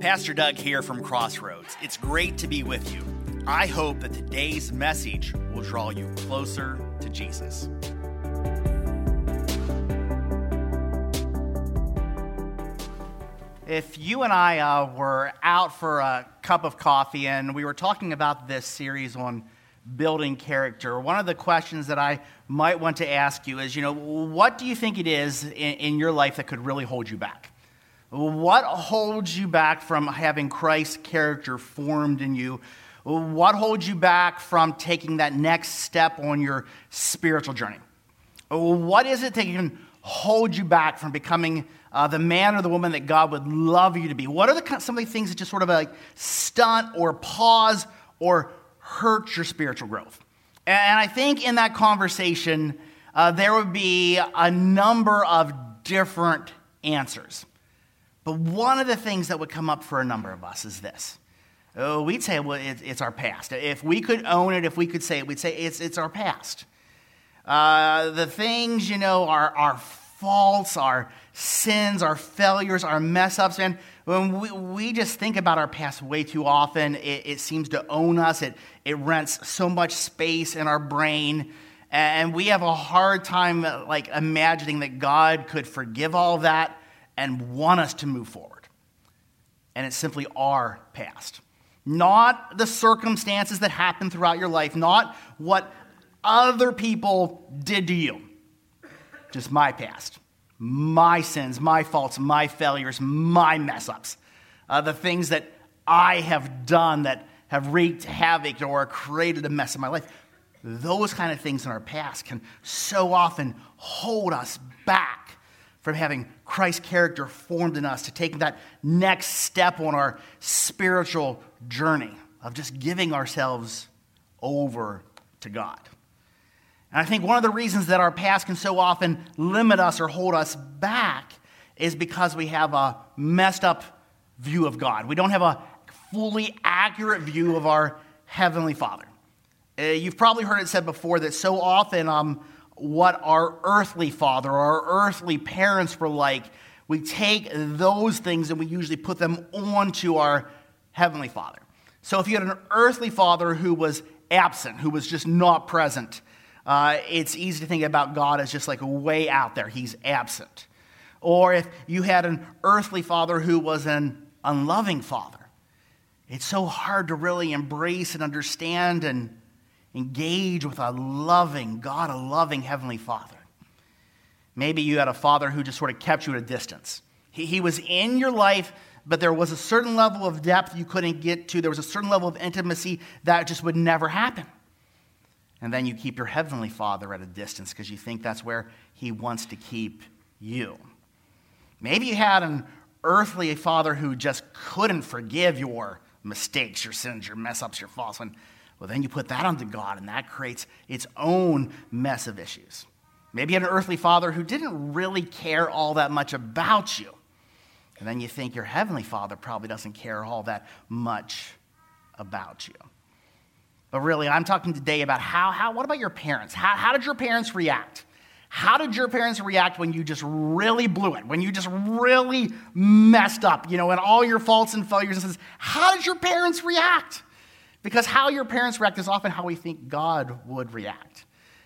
Pastor Doug here from Crossroads. It's great to be with you. I hope that today's message will draw you closer to Jesus. If you and I uh, were out for a cup of coffee and we were talking about this series on building character, one of the questions that I might want to ask you is, you know, what do you think it is in, in your life that could really hold you back? What holds you back from having Christ's character formed in you? What holds you back from taking that next step on your spiritual journey? What is it that can hold you back from becoming uh, the man or the woman that God would love you to be? What are the, some of the things that just sort of like stunt or pause or hurt your spiritual growth? And I think in that conversation, uh, there would be a number of different answers. But one of the things that would come up for a number of us is this. Oh, we'd say, well, it, it's our past. If we could own it, if we could say it, we'd say it's, it's our past. Uh, the things, you know, our, our faults, our sins, our failures, our mess ups, and when we, we just think about our past way too often, it, it seems to own us. It, it rents so much space in our brain. And we have a hard time like imagining that God could forgive all that and want us to move forward. And it's simply our past. Not the circumstances that happen throughout your life, not what other people did to you. Just my past, my sins, my faults, my failures, my mess ups. Uh, the things that I have done that have wreaked havoc or created a mess in my life. Those kind of things in our past can so often hold us back from having Christ's character formed in us to taking that next step on our spiritual journey of just giving ourselves over to God. And I think one of the reasons that our past can so often limit us or hold us back is because we have a messed up view of God. We don't have a fully accurate view of our Heavenly Father. Uh, you've probably heard it said before that so often um, what our earthly father our earthly parents were like, we take those things and we usually put them onto our heavenly father. So if you had an earthly father who was absent, who was just not present, uh, it's easy to think about God as just like way out there. He's absent. Or if you had an earthly father who was an unloving father, it's so hard to really embrace and understand and engage with a loving God, a loving Heavenly Father. Maybe you had a father who just sort of kept you at a distance. He, he was in your life, but there was a certain level of depth you couldn't get to. There was a certain level of intimacy that just would never happen. And then you keep your Heavenly Father at a distance because you think that's where He wants to keep you. Maybe you had an earthly father who just couldn't forgive your mistakes, your sins, your mess ups, your faults. And well, then you put that onto God, and that creates its own mess of issues. Maybe you had an earthly father who didn't really care all that much about you. And then you think your heavenly father probably doesn't care all that much about you. But really, I'm talking today about how, how what about your parents? How, how did your parents react? How did your parents react when you just really blew it? When you just really messed up, you know, and all your faults and failures? How did your parents react? Because how your parents react is often how we think God would react.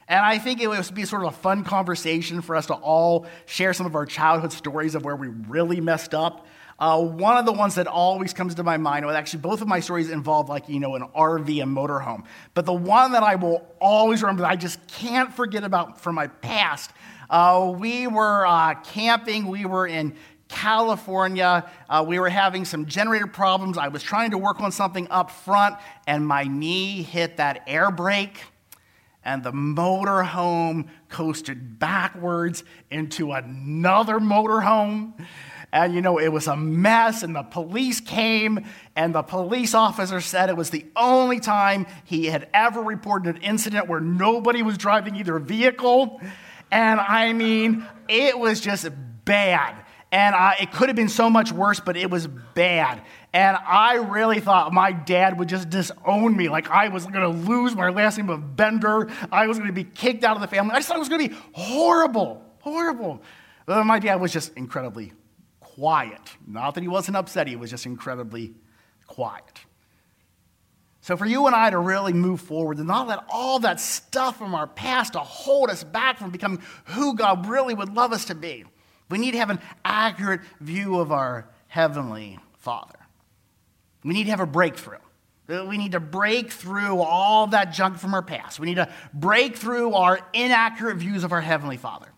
And I think it would be sort of a fun conversation for us to all share some of our childhood stories of where we really messed up. Uh, one of the ones that always comes to my mind, well, actually, both of my stories involve, like, you know, an RV and motorhome. But the one that I will always remember that I just can't forget about from my past, uh, we were uh, camping, we were in California. Uh, we were having some generator problems. I was trying to work on something up front, and my knee hit that air brake, and the motorhome coasted backwards into another motorhome. And you know, it was a mess, and the police came, and the police officer said it was the only time he had ever reported an incident where nobody was driving either vehicle. And I mean, it was just bad. And I, it could have been so much worse, but it was bad. And I really thought my dad would just disown me. Like I was going to lose my last name of Bender. I was going to be kicked out of the family. I just thought it was going to be horrible, horrible. But my dad was just incredibly quiet. Not that he wasn't upset, he was just incredibly quiet. So, for you and I to really move forward and not let all that stuff from our past to hold us back from becoming who God really would love us to be, we need to have an accurate view of our Heavenly Father. We need to have a breakthrough. Uh, we need to break through all that junk from our past. We need to break through our inaccurate views of our Heavenly Father.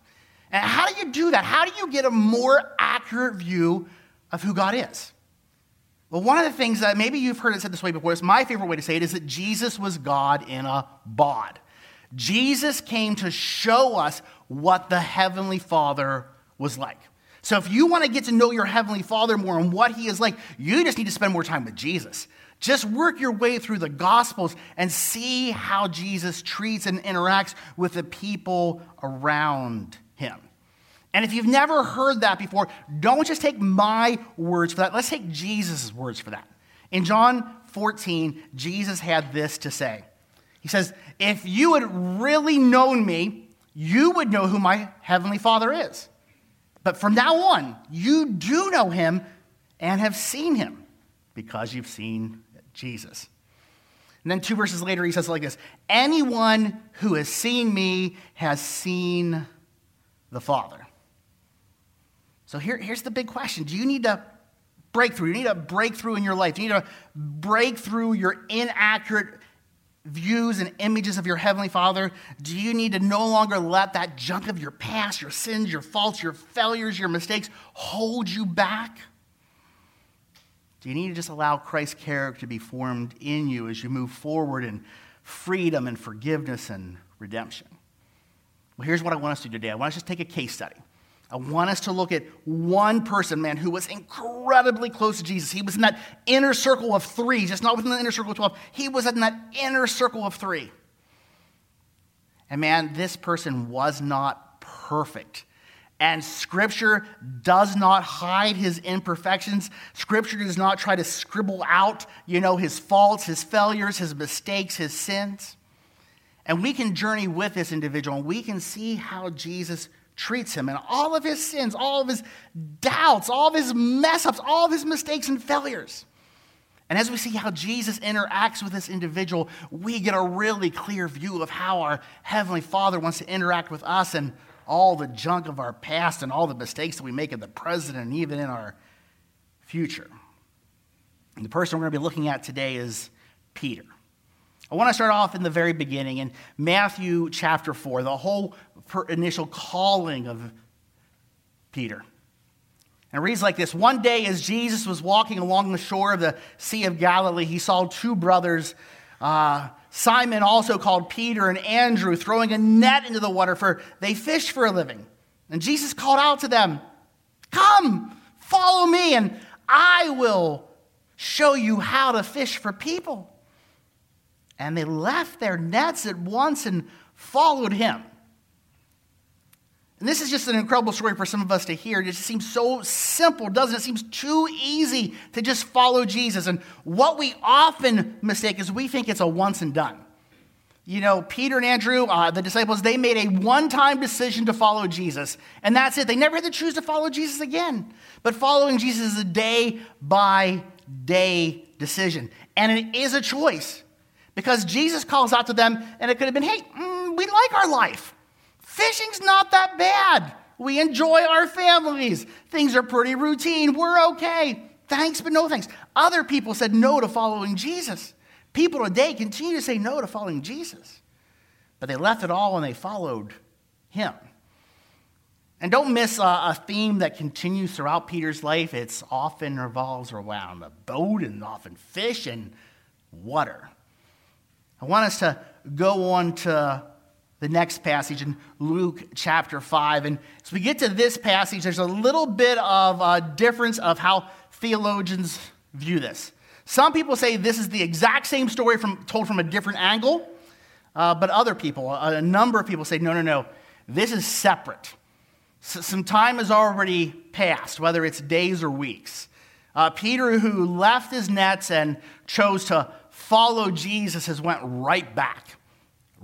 And how do you do that? How do you get a more accurate view of who God is? Well, one of the things that maybe you've heard it said this way before, it's my favorite way to say it, is that Jesus was God in a bod. Jesus came to show us what the Heavenly Father was like. So if you want to get to know your Heavenly Father more and what He is like, you just need to spend more time with Jesus. Just work your way through the Gospels and see how Jesus treats and interacts with the people around Him. And if you've never heard that before, don't just take my words for that. Let's take Jesus' words for that. In John 14, Jesus had this to say He says, If you had really known me, you would know who my heavenly Father is. But from now on, you do know him and have seen him because you've seen Jesus. And then two verses later, he says like this Anyone who has seen me has seen the Father. So here, here's the big question Do you need to break through? You need a breakthrough in your life. You need to break through your inaccurate views and images of your Heavenly Father? Do you need to no longer let that junk of your past, your sins, your faults, your failures, your mistakes hold you back? Do you need to just allow Christ's character to be formed in you as you move forward in freedom and forgiveness and redemption? Well, here's what I want us to do today. I want us to take a case study. I want us to look at one person, man, who was incredibly close to Jesus. He was in that inner circle of three, just not within the inner circle of 12. He was in that inner circle of three. And man, this person was not perfect. And Scripture does not hide his imperfections. Scripture does not try to scribble out, you know, his faults, his failures, his mistakes, his sins. And we can journey with this individual and we can see how Jesus treats him and all of his sins, all of his doubts, all of his mess ups, all of his mistakes and failures. And as we see how Jesus interacts with this individual, we get a really clear view of how our Heavenly Father wants to interact with us and all the junk of our past and all the mistakes that we make in the present and even in our future. And the person we're going to be looking at today is Peter. I want to start off in the very beginning in Matthew chapter 4, the whole initial calling of Peter. And it reads like this One day, as Jesus was walking along the shore of the Sea of Galilee, he saw two brothers, uh, Simon, also called Peter, and Andrew, throwing a net into the water, for they fished for a living. And Jesus called out to them, Come, follow me, and I will show you how to fish for people. And they left their nets at once and followed him. And this is just an incredible story for some of us to hear. It just seems so simple, doesn't it? It seems too easy to just follow Jesus. And what we often mistake is we think it's a once and done. You know, Peter and Andrew, uh, the disciples, they made a one time decision to follow Jesus. And that's it. They never had to choose to follow Jesus again. But following Jesus is a day by day decision. And it is a choice because Jesus calls out to them, and it could have been, hey, mm, we like our life. Fishing's not that bad. We enjoy our families. Things are pretty routine. We're okay. Thanks, but no thanks. Other people said no to following Jesus. People today continue to say no to following Jesus. But they left it all and they followed him. And don't miss a, a theme that continues throughout Peter's life. It's often revolves around a boat and often fish and water. I want us to go on to the next passage in Luke chapter 5. And as we get to this passage, there's a little bit of a difference of how theologians view this. Some people say this is the exact same story from, told from a different angle, uh, but other people, a, a number of people say, no, no, no, this is separate. some time has already passed, whether it's days or weeks. Uh, Peter, who left his nets and chose to follow Jesus, has went right back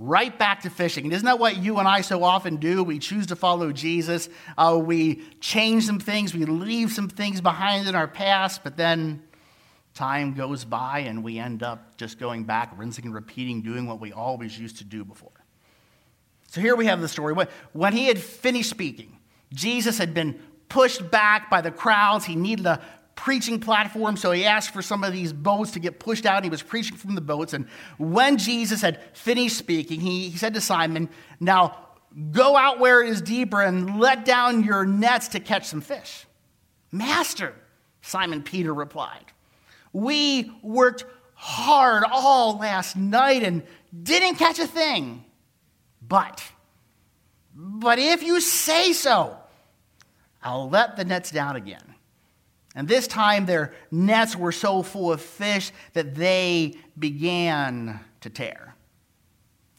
right back to fishing. And isn't that what you and I so often do? We choose to follow Jesus. Uh, we change some things, we leave some things behind in our past, but then time goes by and we end up just going back, rinsing and repeating, doing what we always used to do before. So here we have the story. When he had finished speaking, Jesus had been pushed back by the crowds. He needed a preaching platform, so he asked for some of these boats to get pushed out. He was preaching from the boats. And when Jesus had finished speaking, he, he said to Simon, Now go out where it is deeper and let down your nets to catch some fish. Master, Simon Peter replied, We worked hard all last night and didn't catch a thing. But, but if you say so, I'll let the nets down again. And this time their nets were so full of fish that they began to tear.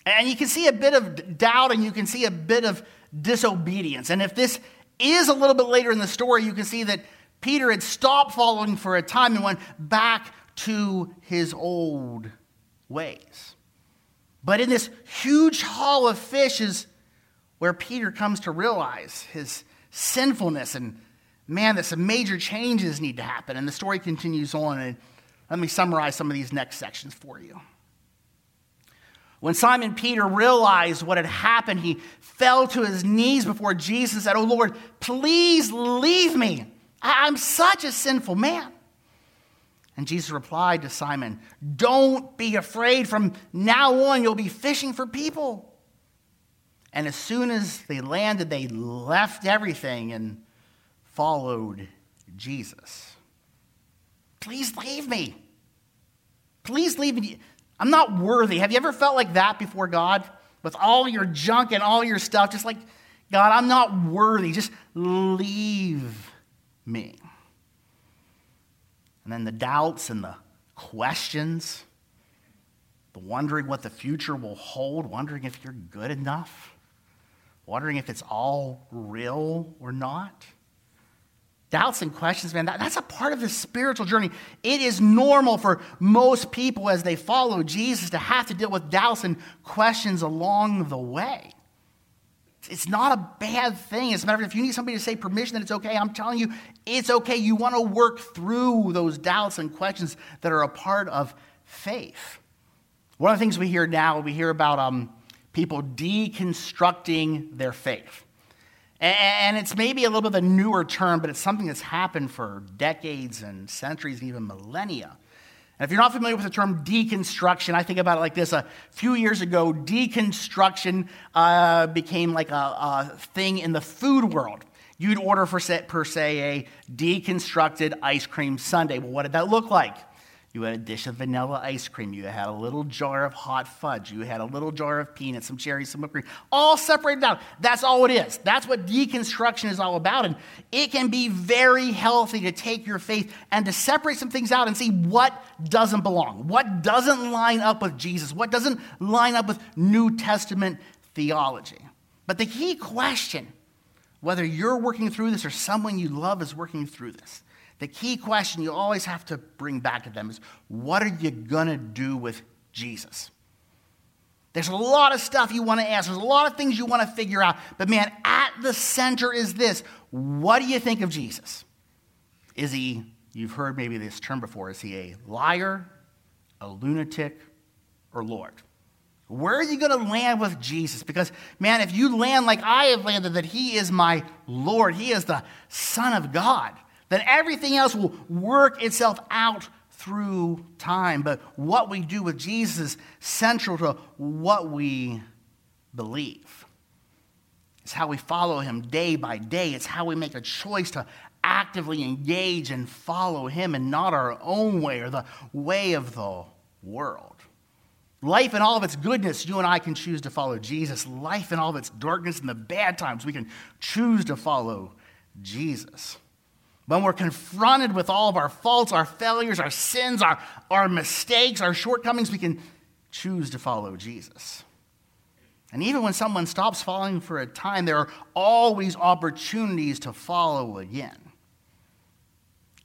And you can see a bit of doubt and you can see a bit of disobedience. And if this is a little bit later in the story, you can see that Peter had stopped following for a time and went back to his old ways. But in this huge haul of fish is where Peter comes to realize his sinfulness and man, that some major changes need to happen. And the story continues on. And let me summarize some of these next sections for you. When Simon Peter realized what had happened, he fell to his knees before Jesus and said, Oh Lord, please leave me. I'm such a sinful man. And Jesus replied to Simon, Don't be afraid. From now on, you'll be fishing for people. And as soon as they landed, they left everything and followed Jesus. Please leave me. Please leave me. I'm not worthy. Have you ever felt like that before God? With all your junk and all your stuff, just like, God, I'm not worthy. Just leave me. And then the doubts and the questions, the wondering what the future will hold, wondering if you're good enough, wondering if it's all real or not doubts and questions, man, that, that's a part of the spiritual journey. It is normal for most people as they follow Jesus to have to deal with doubts and questions along the way. It's not a bad thing. As a matter of fact, if you need somebody to say permission that it's okay, I'm telling you, it's okay. You want to work through those doubts and questions that are a part of faith. One of the things we hear now, we hear about um, people deconstructing their faith. And it's maybe a little bit of a newer term, but it's something that's happened for decades and centuries and even millennia. And if you're not familiar with the term deconstruction, I think about it like this. A few years ago, deconstruction uh, became like a, a, thing in the food world. You'd order, for per se, a deconstructed ice cream sundae. Well, what did that look like? You had a dish of vanilla ice cream. You had a little jar of hot fudge. You had a little jar of peanuts, some cherries, some whipped cream, all separated out. That's all it is. That's what deconstruction is all about. And it can be very healthy to take your faith and to separate some things out and see what doesn't belong, what doesn't line up with Jesus, what doesn't line up with New Testament theology. But the key question, whether you're working through this or someone you love is working through this, the key question you always have to bring back to them is what are you going to do with Jesus? There's a lot of stuff you want to ask. There's a lot of things you want to figure out. But man, at the center is this. What do you think of Jesus? Is he, you've heard maybe this term before, is he a liar, a lunatic, or Lord? Where are you going to land with Jesus? Because, man, if you land like I have landed, that he is my Lord, he is the Son of God, then everything else will work itself out through time. But what we do with Jesus is central to what we believe. It's how we follow him day by day. It's how we make a choice to actively engage and follow him and not our own way or the way of the world. Life and all of its goodness, you and I can choose to follow Jesus. Life and all of its darkness and the bad times, we can choose to follow Jesus. When we're confronted with all of our faults, our failures, our sins, our, our mistakes, our shortcomings, we can choose to follow Jesus. And even when someone stops following for a time, there are always opportunities to follow again.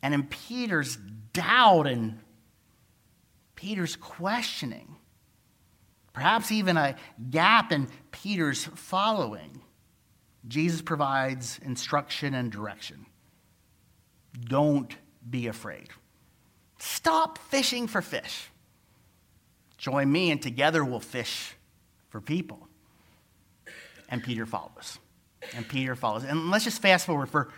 And in Peter's doubt and Peter's questioning, perhaps even a gap in Peter's following, Jesus provides instruction and direction. Don't be afraid. Stop fishing for fish. Join me, and together we'll fish for people. And Peter follows. And Peter follows. And let's just fast forward for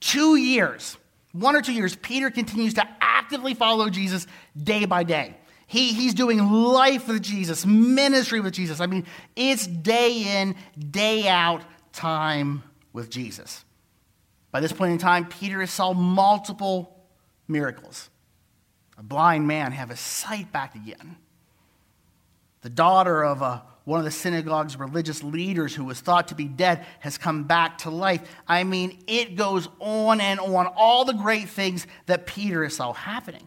two years, one or two years, Peter continues to actively follow Jesus day by day. He, he's doing life with Jesus, ministry with Jesus. I mean, it's day in, day out time with Jesus. By this point in time, Peter has saw multiple miracles. A blind man have his sight back again. The daughter of a, one of the synagogue's religious leaders who was thought to be dead has come back to life. I mean, it goes on and on, all the great things that Peter has saw happening.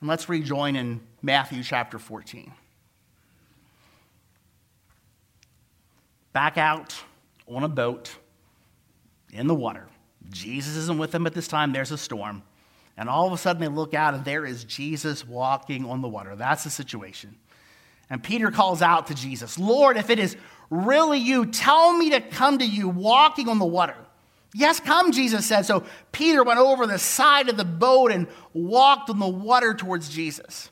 And let's rejoin in Matthew chapter 14. Back out on a boat in the water. Jesus isn't with them at this time, there's a storm. And all of a sudden they look out and there is Jesus walking on the water. That's the situation. And Peter calls out to Jesus, Lord, if it is really you, tell me to come to you walking on the water. Yes, come, Jesus said. So Peter went over the side of the boat and walked on the water towards Jesus.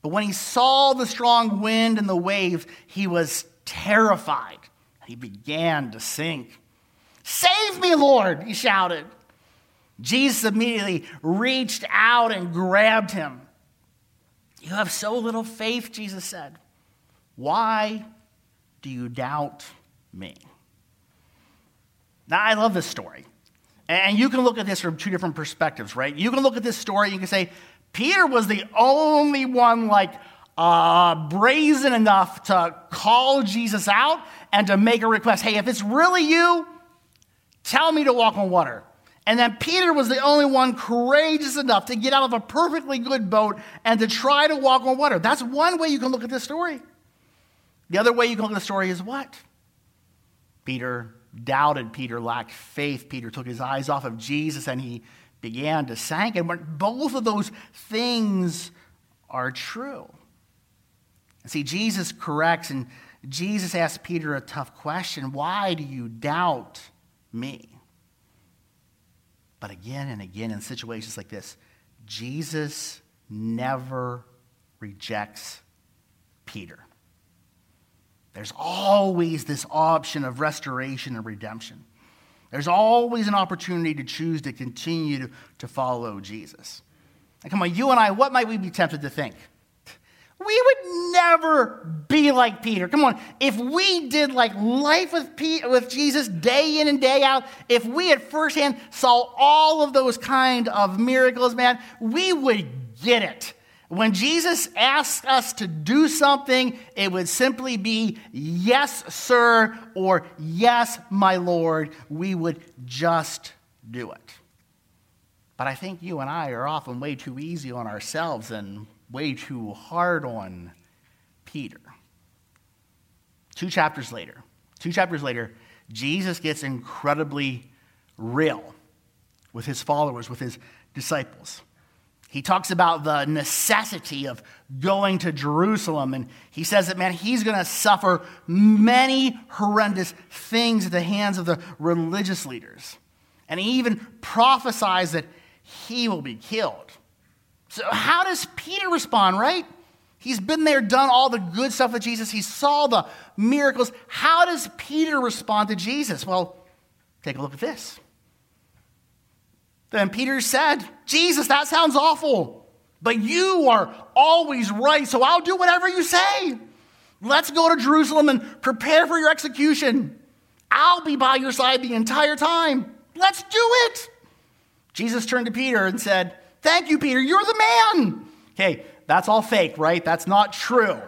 But when he saw the strong wind and the waves, he was terrified. He began to sink. Save me, Lord, he shouted. Jesus immediately reached out and grabbed him. You have so little faith, Jesus said. Why do you doubt me? Now, I love this story. And you can look at this from two different perspectives, right? You can look at this story and you can say, Peter was the only one, like, uh, brazen enough to call Jesus out and to make a request. Hey, if it's really you, tell me to walk on water. And then Peter was the only one courageous enough to get out of a perfectly good boat and to try to walk on water. That's one way you can look at this story. The other way you can look at the story is what? Peter doubted, Peter lacked faith, Peter took his eyes off of Jesus and he began to sink. And both of those things are true. And see, Jesus corrects and Jesus asks Peter a tough question Why do you doubt me? But again and again in situations like this, Jesus never rejects Peter. There's always this option of restoration and redemption. There's always an opportunity to choose to continue to, to follow Jesus. And come on, you and I, what might we be tempted to think? We would never be like Peter. Come on, if we did like life with, with Jesus day in and day out, if we at firsthand saw all of those kind of miracles, man, we would get it. When Jesus asked us to do something, it would simply be, Yes, sir, or Yes, my Lord. We would just do it. But I think you and I are often way too easy on ourselves and way too hard on Peter. Two chapters later, two chapters later, Jesus gets incredibly real with his followers, with his disciples. He talks about the necessity of going to Jerusalem, and he says that, man, he's going to suffer many horrendous things at the hands of the religious leaders. And he even prophesies that he will be killed. So, how does Peter respond, right? He's been there, done all the good stuff with Jesus, he saw the miracles. How does Peter respond to Jesus? Well, take a look at this. Then Peter said, Jesus, that sounds awful, but you are always right, so I'll do whatever you say. Let's go to Jerusalem and prepare for your execution. I'll be by your side the entire time. Let's do it. Jesus turned to Peter and said, Thank you, Peter. You're the man. Okay, that's all fake, right? That's not true.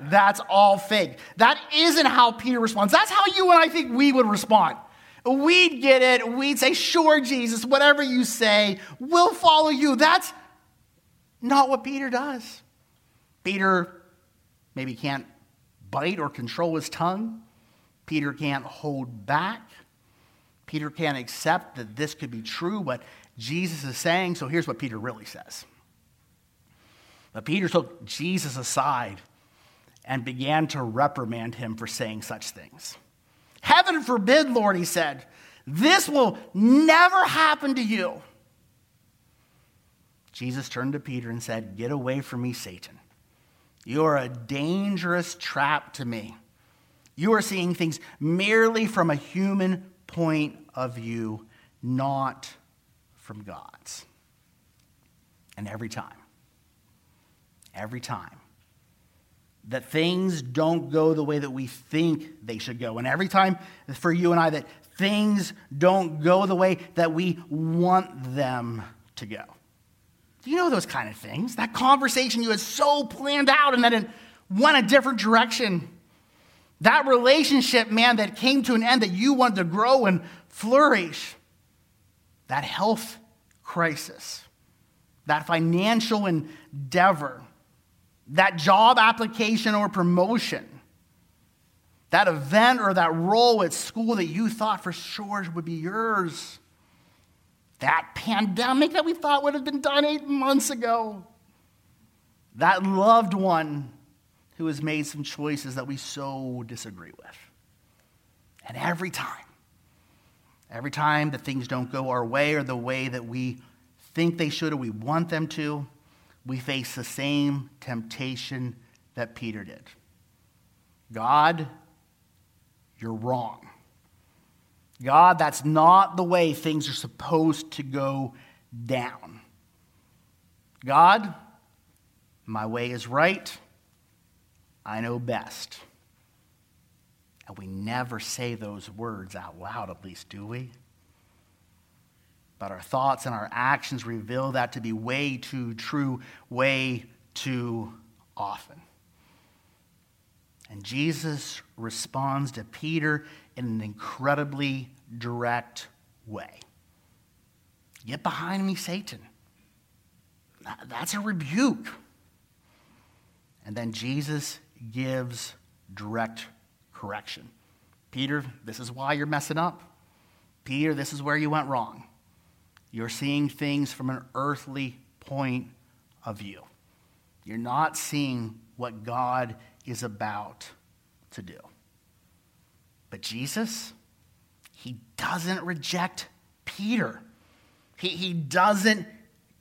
That's all fake. That isn't how Peter responds. That's how you and I think we would respond. We'd get it. We'd say, Sure, Jesus, whatever you say, we'll follow you. That's not what Peter does. Peter maybe can't bite or control his tongue. Peter can't hold back. Peter can't accept that this could be true, what Jesus is saying. So here's what Peter really says. But Peter took Jesus aside and began to reprimand him for saying such things. Heaven forbid, Lord, he said, this will never happen to you. Jesus turned to Peter and said, Get away from me, Satan. You are a dangerous trap to me. You are seeing things merely from a human point of view, not from God's. And every time, every time that things don't go the way that we think they should go, and every time for you and I that things don't go the way that we want them to go. Do you know those kind of things? That conversation you had so planned out and then it went a different direction. That relationship, man, that came to an end that you wanted to grow and flourish. That health crisis. That financial endeavor. That job application or promotion. That event or that role at school that you thought for sure would be yours. That pandemic that we thought would have been done eight months ago. That loved one who has made some choices that we so disagree with. And every time, every time that things don't go our way or the way that we think they should or we want them to, we face the same temptation that Peter did. God, you're wrong. God, that's not the way things are supposed to go down. God, my way is right. I know best. And we never say those words out loud, at least, do we? But our thoughts and our actions reveal that to be way too true, way too often. And Jesus responds to Peter in an incredibly direct way. Get behind me, Satan. That's a rebuke. And then Jesus gives direct correction. Peter, this is why you're messing up. Peter, this is where you went wrong. You're seeing things from an earthly point of view. You're not seeing what God is about to do. But Jesus, he doesn't reject Peter. He, he doesn't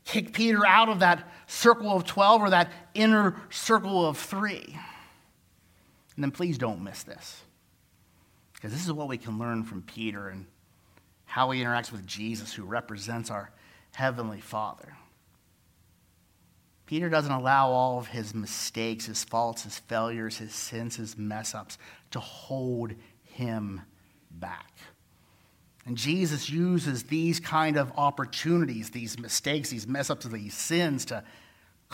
kick Peter out of that circle of 12 or that inner circle of three. And then please don't miss this. Because this is what we can learn from Peter and how he interacts with Jesus, who represents our Heavenly Father. Peter doesn't allow all of his mistakes, his faults, his failures, his sins, his mess ups to hold him back. And Jesus uses these kind of opportunities, these mistakes, these mess ups, these sins to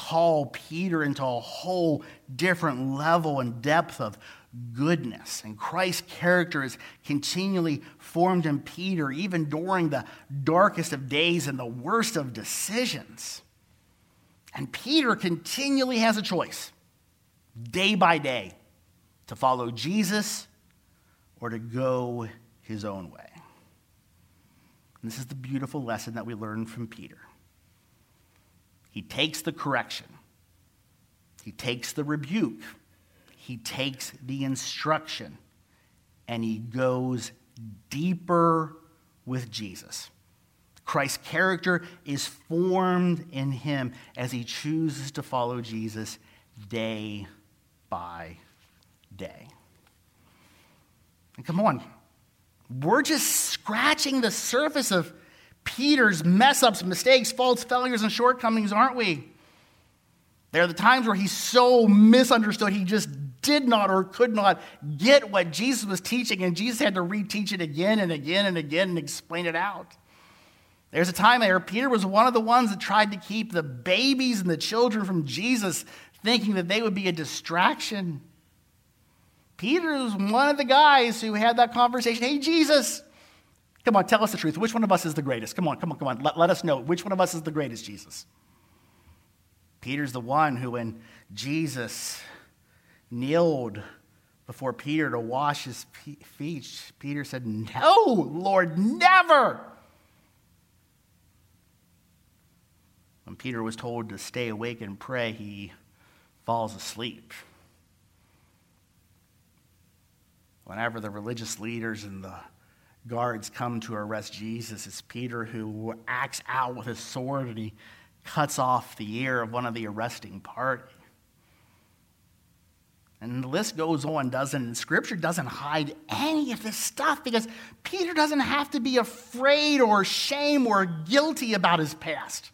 call Peter into a whole different level and depth of goodness. And Christ's character is continually formed in Peter, even during the darkest of days and the worst of decisions. And Peter continually has a choice, day by day, to follow Jesus or to go his own way. And this is the beautiful lesson that we learn from Peter. He takes the correction, he takes the rebuke, he takes the instruction, and he goes deeper with Jesus. Christ's character is formed in him as he chooses to follow Jesus day by day. And come on, we're just scratching the surface of Peter's mess ups, mistakes, faults, failures, and shortcomings, aren't we? There are the times where he's so misunderstood, he just did not or could not get what Jesus was teaching, and Jesus had to reteach it again and again and again and explain it out. There's a time there, Peter was one of the ones that tried to keep the babies and the children from Jesus, thinking that they would be a distraction. Peter was one of the guys who had that conversation. Hey, Jesus, come on, tell us the truth. Which one of us is the greatest? Come on, come on, come on. Let, let us know. Which one of us is the greatest, Jesus? Peter's the one who, when Jesus kneeled before Peter to wash his feet, Peter said, No, Lord, never. When Peter was told to stay awake and pray, he falls asleep. Whenever the religious leaders and the guards come to arrest Jesus, it's Peter who acts out with his sword and he cuts off the ear of one of the arresting party. And the list goes on, doesn't and Scripture doesn't hide any of this stuff because Peter doesn't have to be afraid or shame or guilty about his past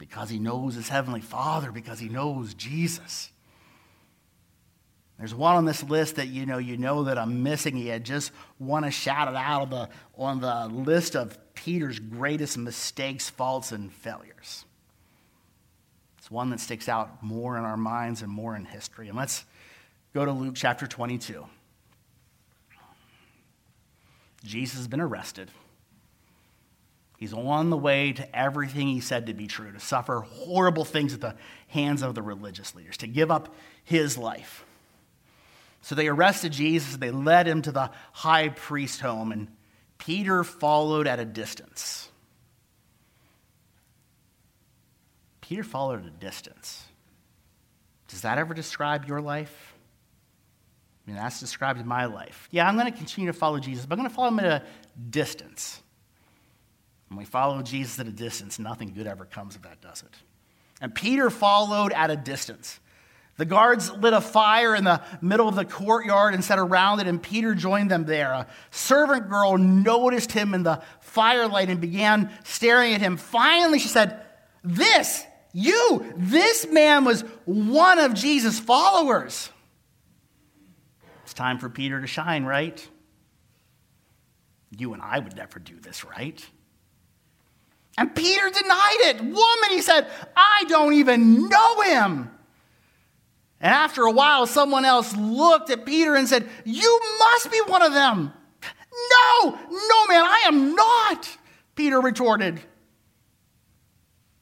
because he knows his heavenly Father, because he knows Jesus. There's one on this list that you know you know that I'm missing. He had just want to shout it out the, on the list of Peter's greatest mistakes, faults, and failures. It's one that sticks out more in our minds and more in history. And let's go to Luke chapter 22. Jesus has been arrested. He's on the way to everything he said to be true, to suffer horrible things at the hands of the religious leaders, to give up his life. So they arrested Jesus, they led him to the high priest home, and Peter followed at a distance. Peter followed at a distance. Does that ever describe your life? I mean, that's described in my life. Yeah, I'm going to continue to follow Jesus, but I'm going to follow him at a distance. When we follow Jesus at a distance, nothing good ever comes of that, does it? And Peter followed at a distance. The guards lit a fire in the middle of the courtyard and sat around it, and Peter joined them there. A servant girl noticed him in the firelight and began staring at him. Finally, she said, This, you, this man was one of Jesus' followers. It's time for Peter to shine, right? You and I would never do this, right? And Peter denied it. Woman, he said, I don't even know him. And after a while, someone else looked at Peter and said, You must be one of them. No, no, man, I am not, Peter retorted.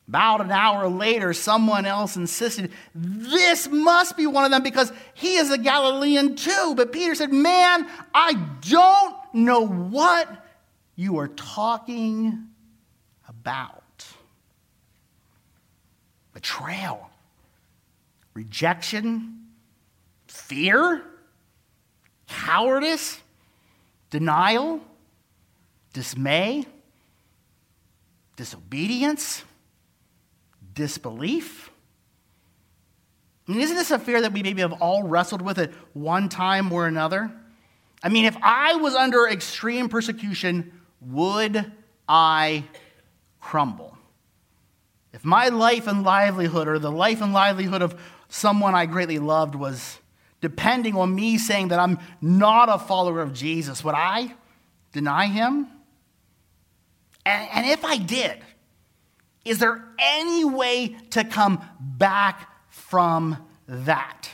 About an hour later, someone else insisted, This must be one of them because he is a Galilean too. But Peter said, Man, I don't know what you are talking about. Betrayal rejection, fear, cowardice, denial, dismay, disobedience, disbelief. I mean, isn't this a fear that we maybe have all wrestled with at one time or another? I mean, if I was under extreme persecution, would I crumble? If my life and livelihood, or the life and livelihood of someone I greatly loved was depending on me saying that I'm not a follower of Jesus, would I deny him? And, and if I did, is there any way to come back from that?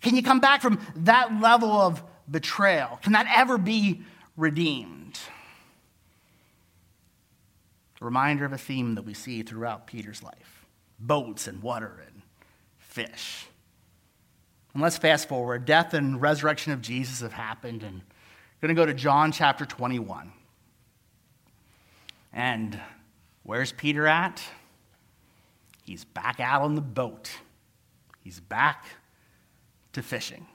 Can you come back from that level of betrayal? Can that ever be redeemed? A reminder of a theme that we see throughout Peter's life boats and water and fish. And let's fast forward. Death and resurrection of Jesus have happened, and we're going to go to John chapter 21. And where's Peter at? He's back out on the boat. He's back to fishing.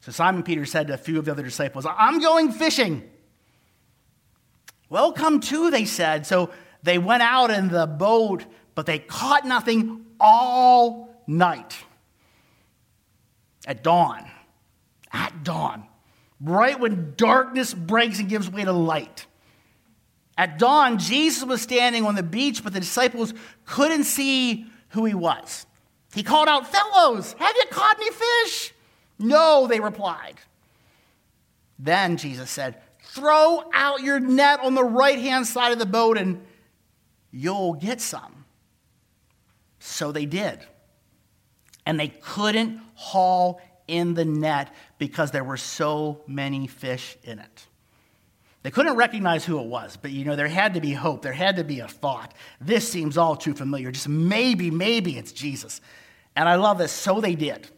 So Simon Peter said to a few of the other disciples, I'm going fishing. Well, come too, they said. So they went out in the boat, but they caught nothing all night. At dawn. At dawn. Right when darkness breaks and gives way to light. At dawn, Jesus was standing on the beach, but the disciples couldn't see who he was. He called out, Fellows, have you caught any fish? No, they replied. Then Jesus said, Throw out your net on the right hand side of the boat and you'll get some. So they did and they couldn't haul in the net because there were so many fish in it. They couldn't recognize who it was, but you know, there had to be hope. There had to be a thought. This seems all too familiar. Just maybe, maybe it's Jesus. And I love this. So they did.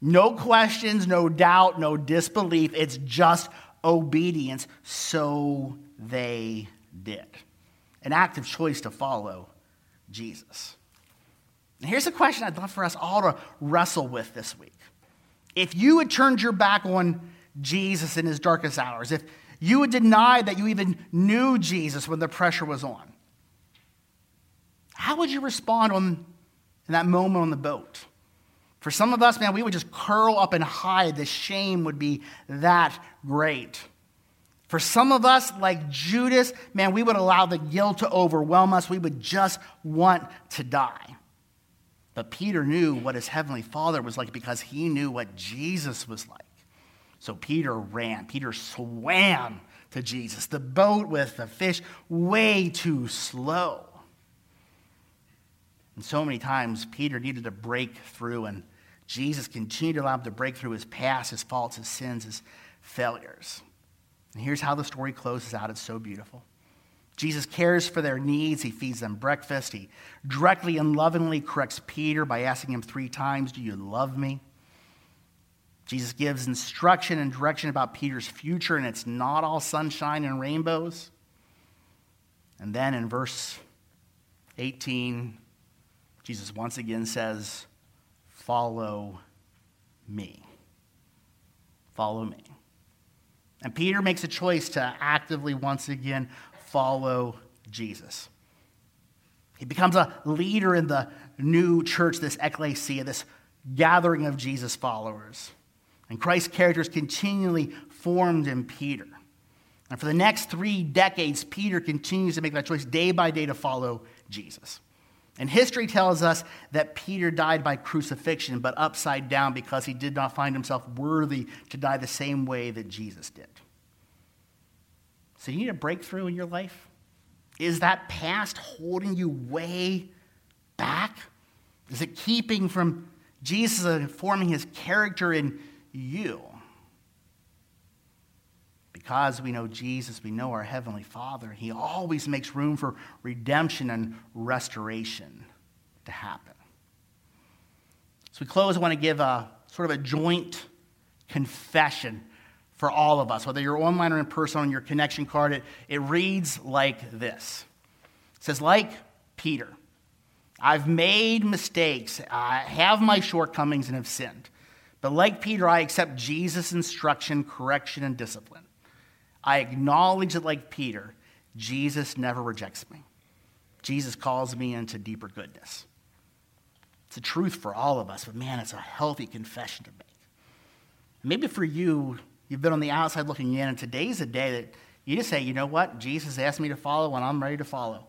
No questions, no doubt, no disbelief. It's just obedience. So they did. An active choice to follow Jesus. Here's a question I'd love for us all to wrestle with this week. If you had turned your back on Jesus in his darkest hours, if you would deny that you even knew Jesus when the pressure was on, how would you respond on, in that moment on the boat? For some of us, man, we would just curl up and hide. The shame would be that great. For some of us, like Judas, man, we would allow the guilt to overwhelm us. We would just want to die. But Peter knew what his heavenly father was like because he knew what Jesus was like. So Peter ran. Peter swam to Jesus. The boat with the fish way too slow. And so many times Peter needed to break through, and Jesus continued to allow him to break through his past, his faults, his sins, his failures. And here's how the story closes out. It's so beautiful. Jesus cares for their needs. He feeds them breakfast. He directly and lovingly corrects Peter by asking him three times, Do you love me? Jesus gives instruction and direction about Peter's future, and it's not all sunshine and rainbows. And then in verse 18, Jesus once again says, Follow me. Follow me. And Peter makes a choice to actively, once again, follow Jesus. He becomes a leader in the new church, this ecclesia, this gathering of Jesus followers. And Christ's character is continually formed in Peter. And for the next three decades, Peter continues to make that choice day by day to follow Jesus. And history tells us that Peter died by crucifixion, but upside down because he did not find himself worthy to die the same way that Jesus did. So, you need a breakthrough in your life? Is that past holding you way back? Is it keeping from Jesus forming his character in you. Because we know Jesus, we know our Heavenly Father, He always makes room for redemption and restoration to happen. So we close, I want to give a sort of a joint confession for all of us, whether you're online or in person on your connection card. It, it reads like this It says, like Peter, I've made mistakes, I have my shortcomings, and have sinned. But like Peter, I accept Jesus' instruction, correction, and discipline. I acknowledge that, like Peter, Jesus never rejects me. Jesus calls me into deeper goodness. It's a truth for all of us, but man, it's a healthy confession to make. Maybe for you, you've been on the outside looking in, and today's a day that you just say, you know what? Jesus asked me to follow, and I'm ready to follow.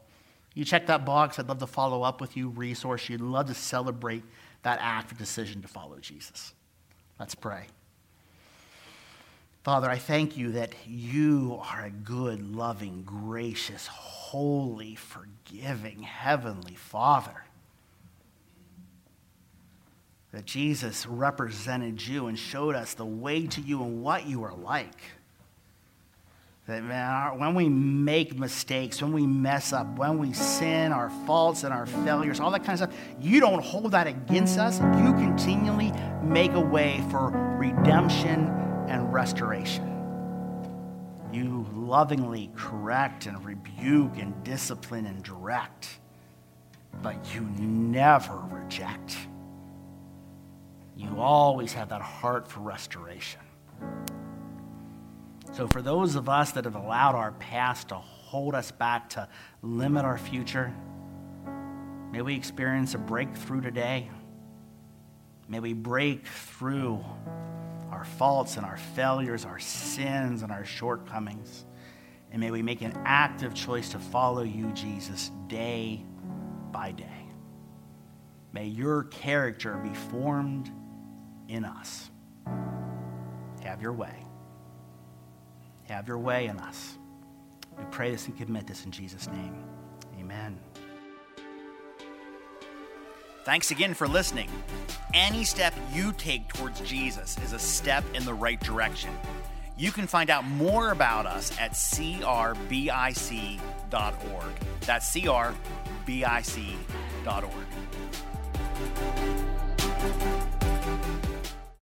You check that box. I'd love to follow up with you, resource you. I'd love to celebrate that act of decision to follow Jesus. Let's pray. Father, I thank you that you are a good, loving, gracious, holy, forgiving, heavenly Father. That Jesus represented you and showed us the way to you and what you are like. That man, when we make mistakes, when we mess up, when we sin, our faults and our failures, all that kind of stuff, you don't hold that against us. You continually make a way for redemption and restoration. You lovingly correct and rebuke and discipline and direct, but you never reject. You always have that heart for restoration. So, for those of us that have allowed our past to hold us back, to limit our future, may we experience a breakthrough today. May we break through our faults and our failures, our sins and our shortcomings. And may we make an active choice to follow you, Jesus, day by day. May your character be formed in us. Have your way. Have your way in us. We pray this and commit this in Jesus' name. Amen. Thanks again for listening. Any step you take towards Jesus is a step in the right direction. You can find out more about us at crbic.org. That's crbic.org.